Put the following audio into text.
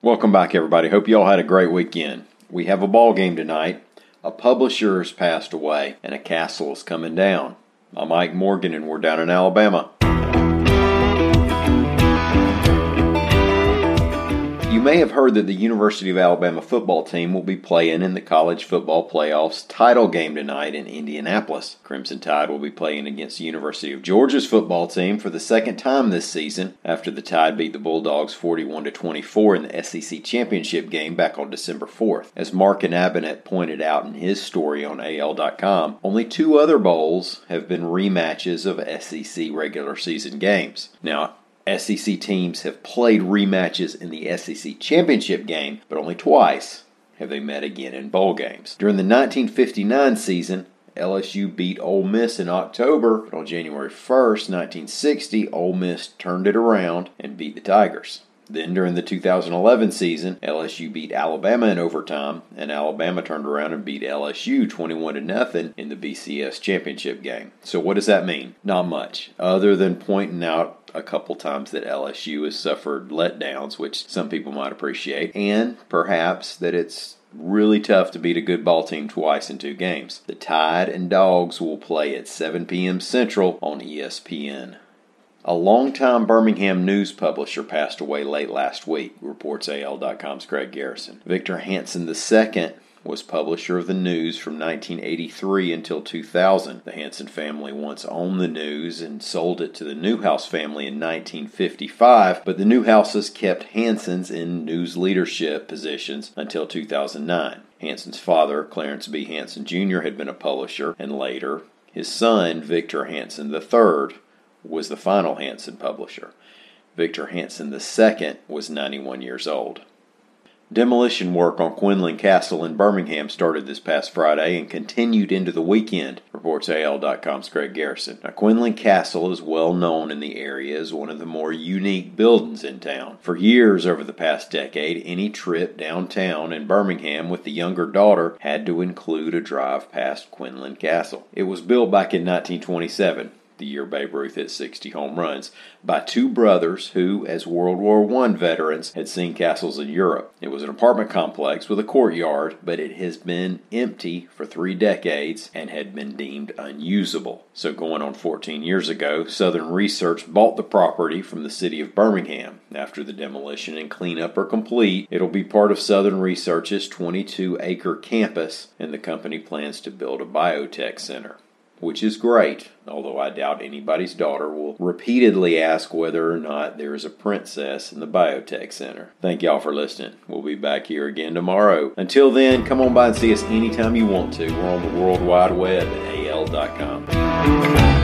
Welcome back, everybody. Hope you all had a great weekend. We have a ball game tonight. A publisher has passed away, and a castle is coming down. I'm Mike Morgan, and we're down in Alabama. You may have heard that the University of Alabama football team will be playing in the college football playoffs title game tonight in Indianapolis. Crimson Tide will be playing against the University of Georgia's football team for the second time this season after the Tide beat the Bulldogs 41 to 24 in the SEC championship game back on December 4th. As Mark Inabinett pointed out in his story on AL.com, only two other bowls have been rematches of SEC regular season games. Now, SEC teams have played rematches in the SEC championship game, but only twice have they met again in bowl games. During the 1959 season, LSU beat Ole Miss in October, but on January 1st, 1960, Ole Miss turned it around and beat the Tigers. Then during the 2011 season, LSU beat Alabama in overtime, and Alabama turned around and beat LSU 21 to nothing in the BCS championship game. So what does that mean? Not much, other than pointing out a couple times that LSU has suffered letdowns, which some people might appreciate, and perhaps that it's really tough to beat a good ball team twice in two games. The Tide and Dogs will play at 7 p.m. Central on ESPN. A longtime Birmingham news publisher passed away late last week, reports AL.com's Greg Garrison. Victor Hanson II was publisher of the News from 1983 until 2000. The Hanson family once owned the News and sold it to the Newhouse family in 1955, but the Newhouses kept Hanson's in news leadership positions until 2009. Hanson's father, Clarence B. Hanson Jr., had been a publisher, and later, his son, Victor Hanson III, was the final Hanson publisher. Victor Hanson II was 91 years old. Demolition work on Quinlan Castle in Birmingham started this past Friday and continued into the weekend, reports AL.com's Greg Garrison. Now, Quinlan Castle is well known in the area as one of the more unique buildings in town. For years over the past decade, any trip downtown in Birmingham with the younger daughter had to include a drive past Quinlan Castle. It was built back in 1927 the year Babe Ruth hit 60 home runs, by two brothers who, as World War I veterans, had seen castles in Europe. It was an apartment complex with a courtyard, but it has been empty for three decades and had been deemed unusable. So, going on 14 years ago, Southern Research bought the property from the city of Birmingham. After the demolition and cleanup are complete, it'll be part of Southern Research's 22 acre campus, and the company plans to build a biotech center which is great, although I doubt anybody's daughter will repeatedly ask whether or not there is a princess in the Biotech Center. Thank y'all for listening. We'll be back here again tomorrow. Until then, come on by and see us anytime you want to. We're on the World Wide Web at al.com.